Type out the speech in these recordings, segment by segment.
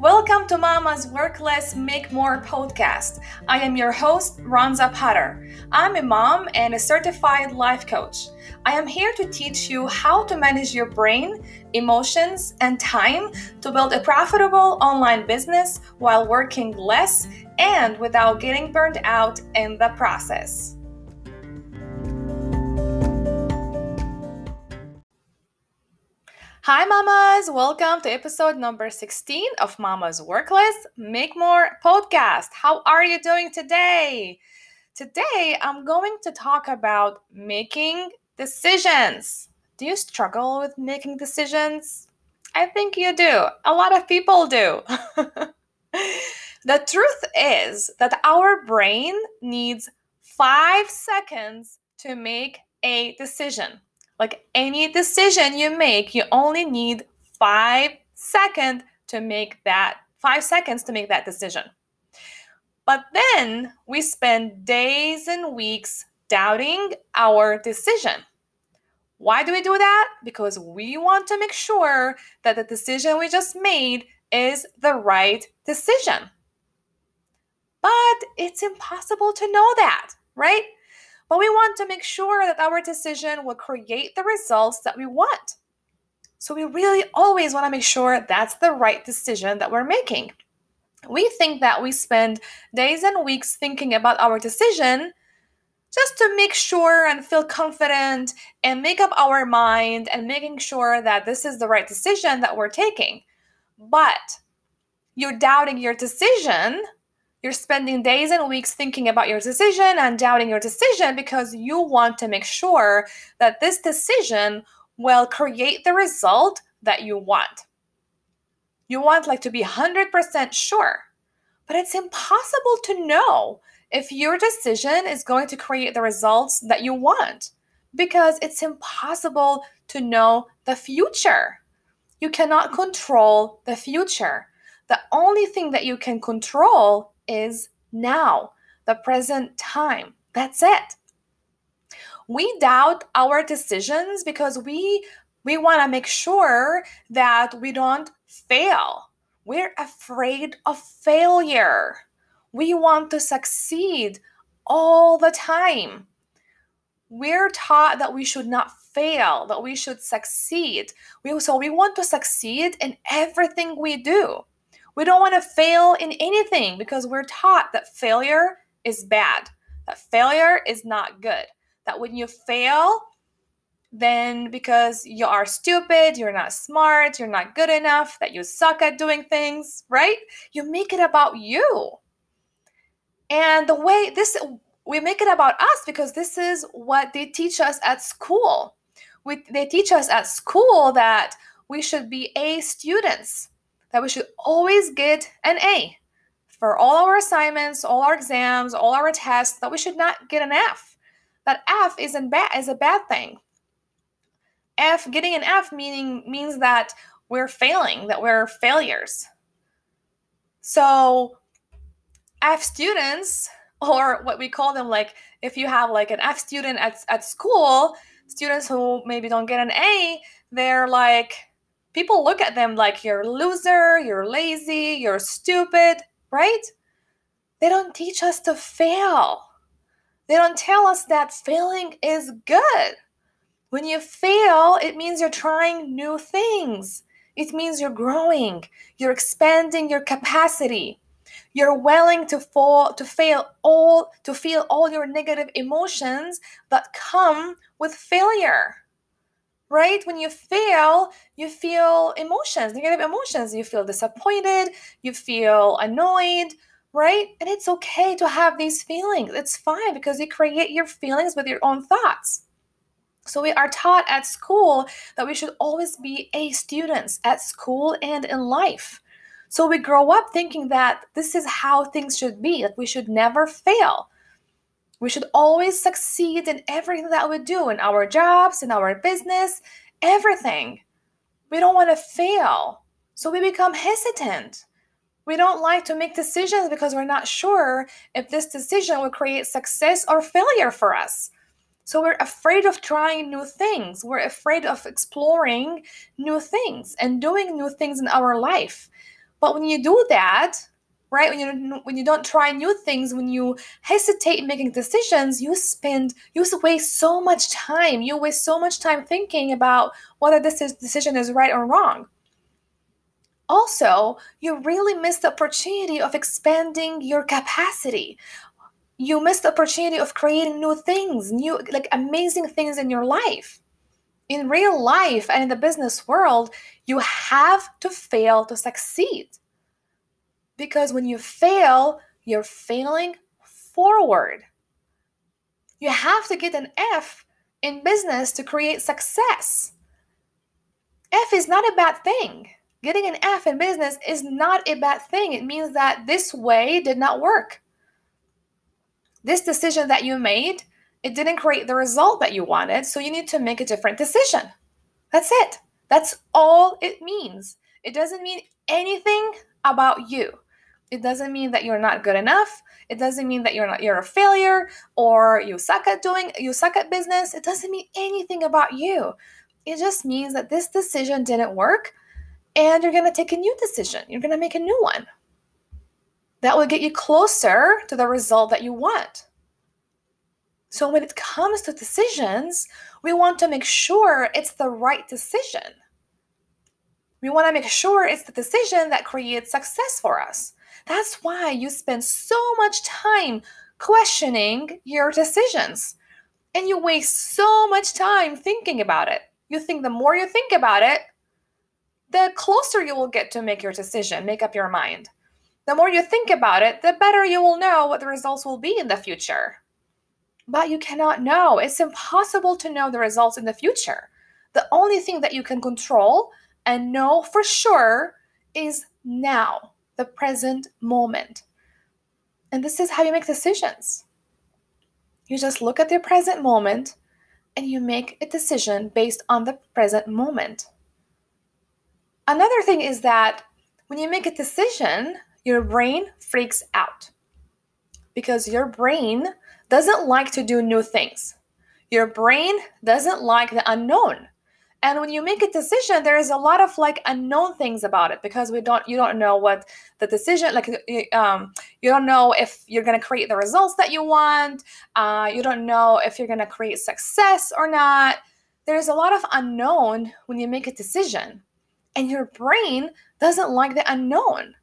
Welcome to Mama's Work Less, Make More podcast. I am your host, Ronza Potter. I'm a mom and a certified life coach. I am here to teach you how to manage your brain, emotions, and time to build a profitable online business while working less and without getting burned out in the process. Hi, mamas! Welcome to episode number 16 of Mama's Work Less Make More podcast. How are you doing today? Today, I'm going to talk about making decisions. Do you struggle with making decisions? I think you do. A lot of people do. the truth is that our brain needs five seconds to make a decision. Like any decision you make, you only need five seconds to make that five seconds to make that decision. But then we spend days and weeks doubting our decision. Why do we do that? Because we want to make sure that the decision we just made is the right decision. But it's impossible to know that, right? But we want to make sure that our decision will create the results that we want. So we really always want to make sure that's the right decision that we're making. We think that we spend days and weeks thinking about our decision just to make sure and feel confident and make up our mind and making sure that this is the right decision that we're taking. But you're doubting your decision you're spending days and weeks thinking about your decision and doubting your decision because you want to make sure that this decision will create the result that you want. You want like to be 100% sure. But it's impossible to know if your decision is going to create the results that you want because it's impossible to know the future. You cannot control the future. The only thing that you can control is now, the present time. That's it. We doubt our decisions because we we want to make sure that we don't fail. We're afraid of failure. We want to succeed all the time. We're taught that we should not fail, that we should succeed. We, so we want to succeed in everything we do. We don't want to fail in anything because we're taught that failure is bad, that failure is not good, that when you fail, then because you are stupid, you're not smart, you're not good enough, that you suck at doing things, right? You make it about you. And the way this, we make it about us because this is what they teach us at school. We, they teach us at school that we should be A students, that we should always get an A for all our assignments, all our exams, all our tests, that we should not get an F. That F isn't bad is a bad thing. F getting an F meaning means that we're failing, that we're failures. So F students, or what we call them, like if you have like an F student at, at school, students who maybe don't get an A, they're like people look at them like you're a loser, you're lazy, you're stupid, right? They don't teach us to fail. They don't tell us that failing is good. When you fail, it means you're trying new things. It means you're growing, you're expanding your capacity. You're willing to fall to fail all to feel all your negative emotions that come with failure right? When you fail, you feel emotions, negative emotions. You feel disappointed, you feel annoyed, right? And it's okay to have these feelings. It's fine because you create your feelings with your own thoughts. So we are taught at school that we should always be A students at school and in life. So we grow up thinking that this is how things should be, that we should never fail. We should always succeed in everything that we do in our jobs, in our business, everything. We don't want to fail. So we become hesitant. We don't like to make decisions because we're not sure if this decision will create success or failure for us. So we're afraid of trying new things. We're afraid of exploring new things and doing new things in our life. But when you do that, right, when you when you don't try new things, when you hesitate making decisions, you spend you waste so much time. You waste so much time thinking about whether this is, decision is right or wrong. Also, you really miss the opportunity of expanding your capacity. You miss the opportunity of creating new things, new like amazing things in your life in real life and in the business world, you have to fail to succeed. Because when you fail, you're failing forward. You have to get an F in business to create success. F is not a bad thing. Getting an F in business is not a bad thing. It means that this way did not work. This decision that you made it didn't create the result that you wanted, so you need to make a different decision. That's it. That's all it means. It doesn't mean anything about you. It doesn't mean that you're not good enough. It doesn't mean that you're not you're a failure or you suck at doing you suck at business. It doesn't mean anything about you. It just means that this decision didn't work and you're going to take a new decision. You're going to make a new one. That will get you closer to the result that you want. So when it comes to decisions, we want to make sure it's the right decision. We want to make sure it's the decision that creates success for us. That's why you spend so much time questioning your decisions. And you waste so much time thinking about it. You think the more you think about it, the closer you will get to make your decision, make up your mind. The more you think about it, the better you will know what the results will be in the future but you cannot know. It's impossible to know the results in the future. The only thing that you can control and know for sure is now, the present moment. And this is how you make decisions. You just look at the present moment and you make a decision based on the present moment. Another thing is that when you make a decision, your brain freaks out because your brain doesn't like to do new things. Your brain doesn't like the unknown. And when you make a decision, there is a lot of like unknown things about it because we don't you don't know what the decision like um, you don't know if you're gonna create the results that you want. Uh, you don't know if you're gonna create success or not. There's a lot of unknown when you make a decision, and your brain doesn't like the unknown.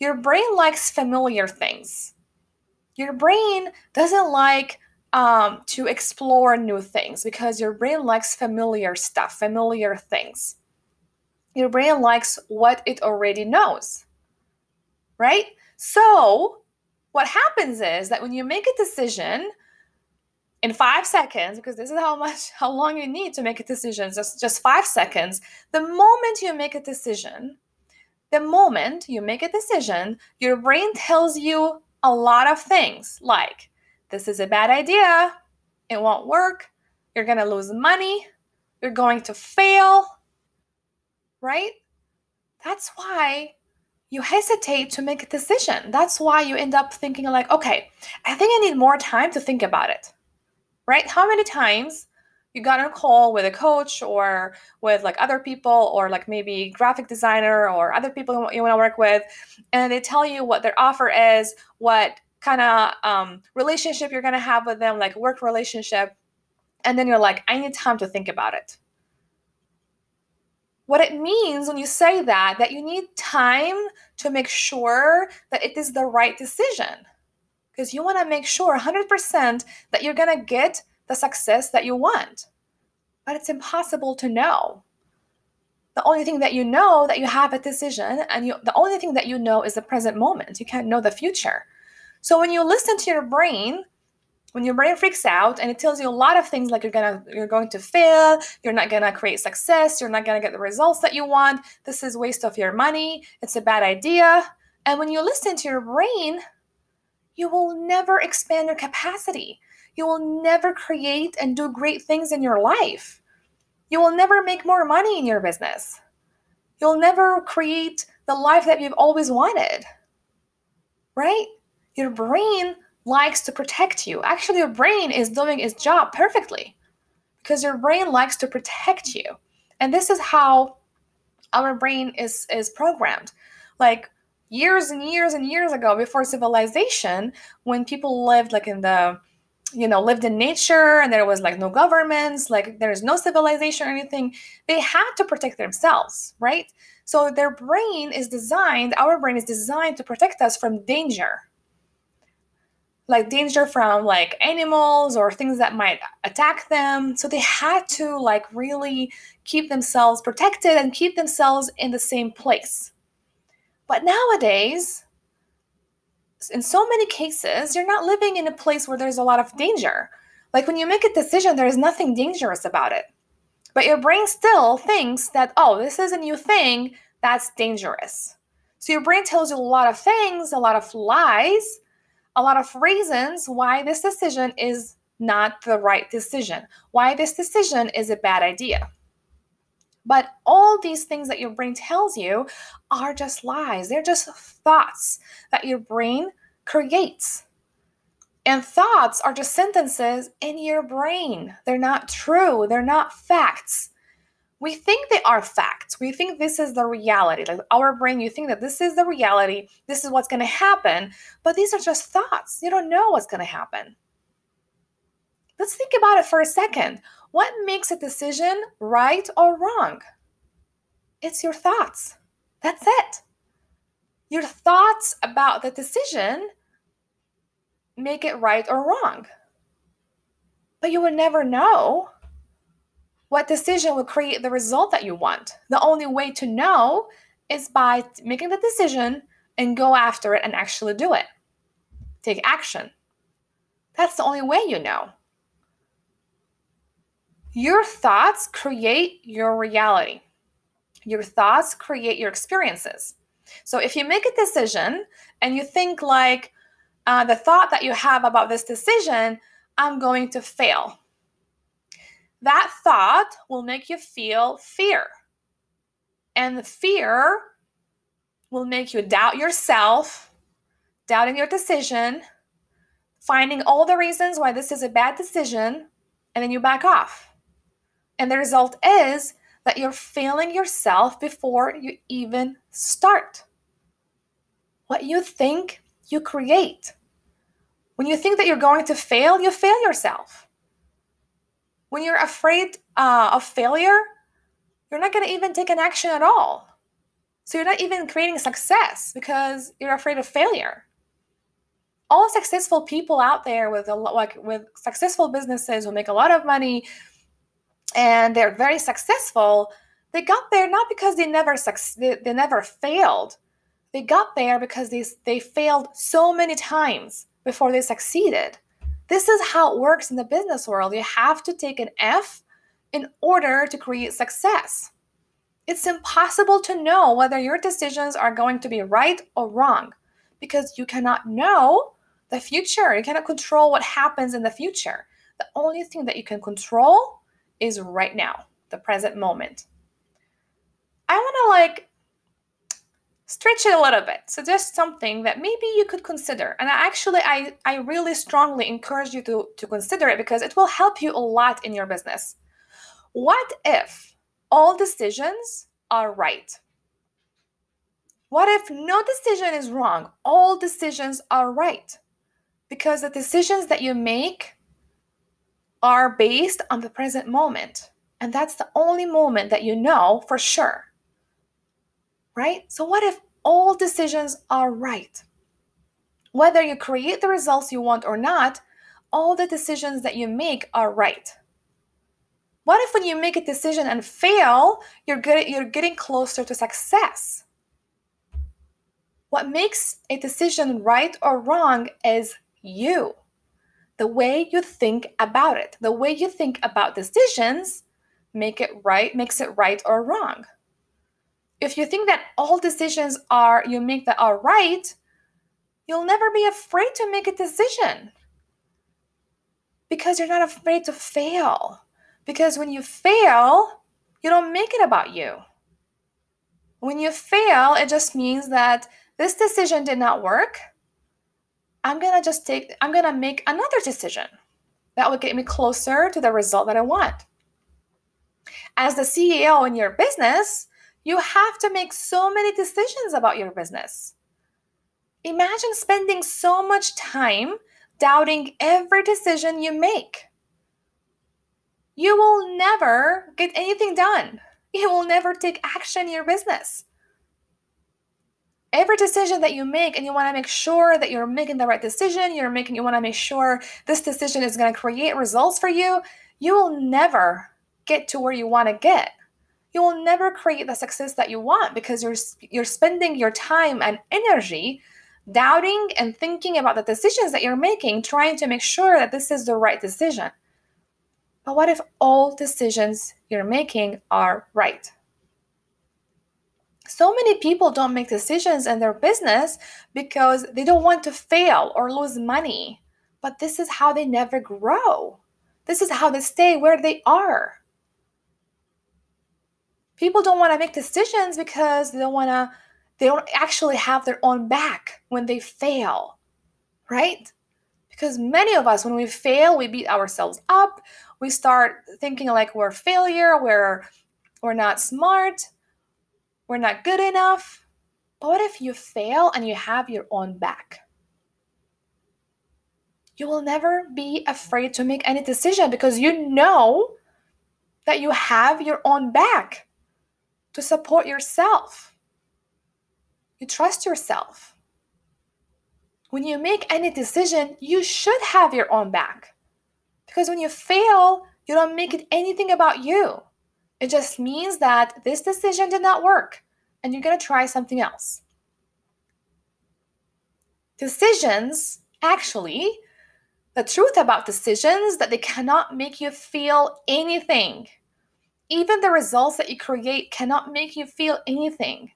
Your brain likes familiar things your brain doesn't like um, to explore new things because your brain likes familiar stuff, familiar things. Your brain likes what it already knows, right? So, what happens is that when you make a decision in five seconds, because this is how much, how long you need to make a decision, just, just five seconds, the moment you make a decision, the moment you make a decision, your brain tells you a lot of things like this is a bad idea, it won't work, you're going to lose money, you're going to fail, right? That's why you hesitate to make a decision. That's why you end up thinking, like, okay, I think I need more time to think about it, right? How many times you got on a call with a coach or with like other people or like maybe graphic designer or other people you want to work with and they tell you what their offer is what kind of um, relationship you're going to have with them like work relationship and then you're like i need time to think about it what it means when you say that that you need time to make sure that it is the right decision because you want to make sure 100% that you're going to get the success that you want. But it's impossible to know. The only thing that you know that you have a decision, and you, the only thing that you know is the present moment. You can't know the future. So when you listen to your brain, when your brain freaks out and it tells you a lot of things like you're gonna you're going to fail, you're not gonna create success, you're not gonna get the results that you want, this is waste of your money, it's a bad idea. And when you listen to your brain, you will never expand your capacity you will never create and do great things in your life. You will never make more money in your business. You'll never create the life that you've always wanted. Right? Your brain likes to protect you. Actually, your brain is doing its job perfectly because your brain likes to protect you. And this is how our brain is is programmed. Like years and years and years ago before civilization when people lived like in the you know lived in nature and there was like no governments like there's no civilization or anything they had to protect themselves right so their brain is designed our brain is designed to protect us from danger like danger from like animals or things that might attack them so they had to like really keep themselves protected and keep themselves in the same place but nowadays in so many cases, you're not living in a place where there's a lot of danger. Like when you make a decision, there is nothing dangerous about it. But your brain still thinks that, oh, this is a new thing that's dangerous. So your brain tells you a lot of things, a lot of lies, a lot of reasons why this decision is not the right decision, why this decision is a bad idea. But all these things that your brain tells you are just lies. They're just thoughts that your brain creates. And thoughts are just sentences in your brain. They're not true, they're not facts. We think they are facts. We think this is the reality. Like our brain, you think that this is the reality, this is what's going to happen, but these are just thoughts. You don't know what's going to happen. Let's think about it for a second. What makes a decision right or wrong? It's your thoughts. That's it. Your thoughts about the decision make it right or wrong. But you will never know what decision will create the result that you want. The only way to know is by making the decision and go after it and actually do it. Take action. That's the only way you know. Your thoughts create your reality. Your thoughts create your experiences. So if you make a decision and you think like uh, the thought that you have about this decision, I'm going to fail. That thought will make you feel fear. And the fear will make you doubt yourself, doubting your decision, finding all the reasons why this is a bad decision, and then you back off. And the result is that you're failing yourself before you even start. What you think, you create. When you think that you're going to fail, you fail yourself. When you're afraid uh, of failure, you're not going to even take an action at all. So you're not even creating success because you're afraid of failure. All successful people out there with a like with successful businesses who make a lot of money, and they're very successful they got there not because they never they, they never failed they got there because they, they failed so many times before they succeeded this is how it works in the business world. You have to take an f in order to create success. It's impossible to know whether your decisions are going to be right or wrong because you cannot know the future. You cannot control what happens in the future. The only thing that you can control is right now, the present moment. I want to like stretch it a little bit, suggest something that maybe you could consider. And I actually I I really strongly encourage you to to consider it because it will help you a lot in your business. What if all decisions are right? What if no decision is wrong? All decisions are right. Because the decisions that you make are based on the present moment. And that's the only moment that you know for sure. Right? So, what if all decisions are right? Whether you create the results you want or not, all the decisions that you make are right. What if when you make a decision and fail, you're, good, you're getting closer to success? What makes a decision right or wrong is you the way you think about it, the way you think about decisions make it right, makes it right or wrong. If you think that all decisions are you make that are right, you'll never be afraid to make a decision. Because you're not afraid to fail. Because when you fail, you don't make it about you. When you fail, it just means that this decision did not work I'm going to just take, I'm going to make another decision that will get me closer to the result that I want. As the CEO in your business, you have to make so many decisions about your business. Imagine spending so much time doubting every decision you make. You will never get anything done. You will never take action in your business. Every decision that you make, and you want to make sure that you're making the right decision, you're making, you want to make sure this decision is going to create results for you, you will never get to where you want to get. You will never create the success that you want because you're you're spending your time and energy doubting and thinking about the decisions that you're making, trying to make sure that this is the right decision. But what if all decisions you're making are right? So many people don't make decisions in their business because they don't want to fail or lose money. But this is how they never grow. This is how they stay where they are. People don't want to make decisions because they don't want to they don't actually have their own back when they fail, right? Because many of us, when we fail, we beat ourselves up. We start thinking like we're failure, we're we're not smart, we're not good enough. But what if you fail and you have your own back? You will never be afraid to make any decision because you know that you have your own back to support yourself. You trust yourself. When you make any decision, you should have your own back. Because when you fail, you don't make it anything about you. It just means that this decision did not work and you're going to try something else. Decisions, actually, the truth about decisions that they cannot make you feel anything. Even the results that you create cannot make you feel anything.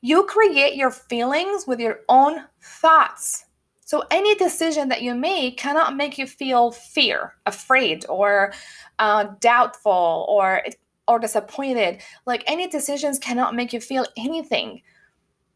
You create your feelings with your own thoughts. So any decision that you make cannot make you feel fear, afraid, or uh, doubtful, or or disappointed. Like any decisions cannot make you feel anything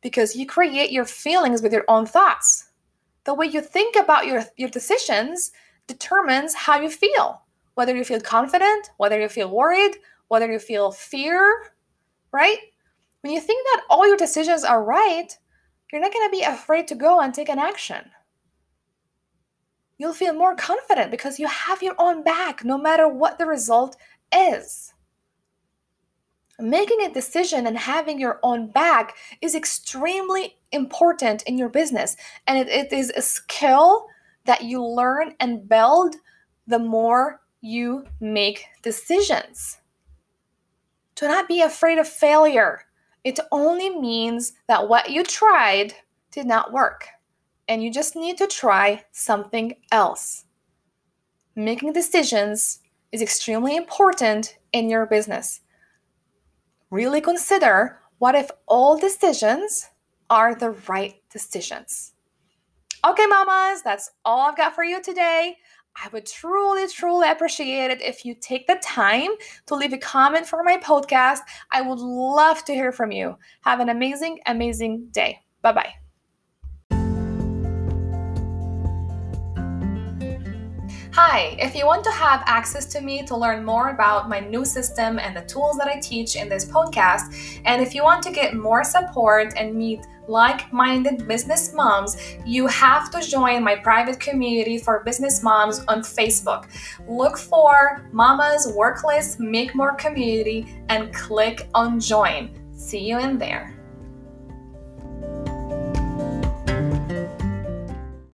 because you create your feelings with your own thoughts. The way you think about your your decisions determines how you feel. Whether you feel confident, whether you feel worried, whether you feel fear, right? When you think that all your decisions are right, you're not going to be afraid to go and take an action. You'll feel more confident because you have your own back no matter what the result is. Making a decision and having your own back is extremely important in your business, and it, it is a skill that you learn and build the more you make decisions. Do not be afraid of failure. It only means that what you tried did not work, and you just need to try something else. Making decisions is extremely important in your business. Really consider what if all decisions are the right decisions. Okay, mamas, that's all I've got for you today. I would truly, truly appreciate it if you take the time to leave a comment for my podcast. I would love to hear from you. Have an amazing, amazing day. Bye bye. Hi, if you want to have access to me to learn more about my new system and the tools that I teach in this podcast, and if you want to get more support and meet like minded business moms, you have to join my private community for business moms on Facebook. Look for Mama's Work Less Make More community and click on join. See you in there.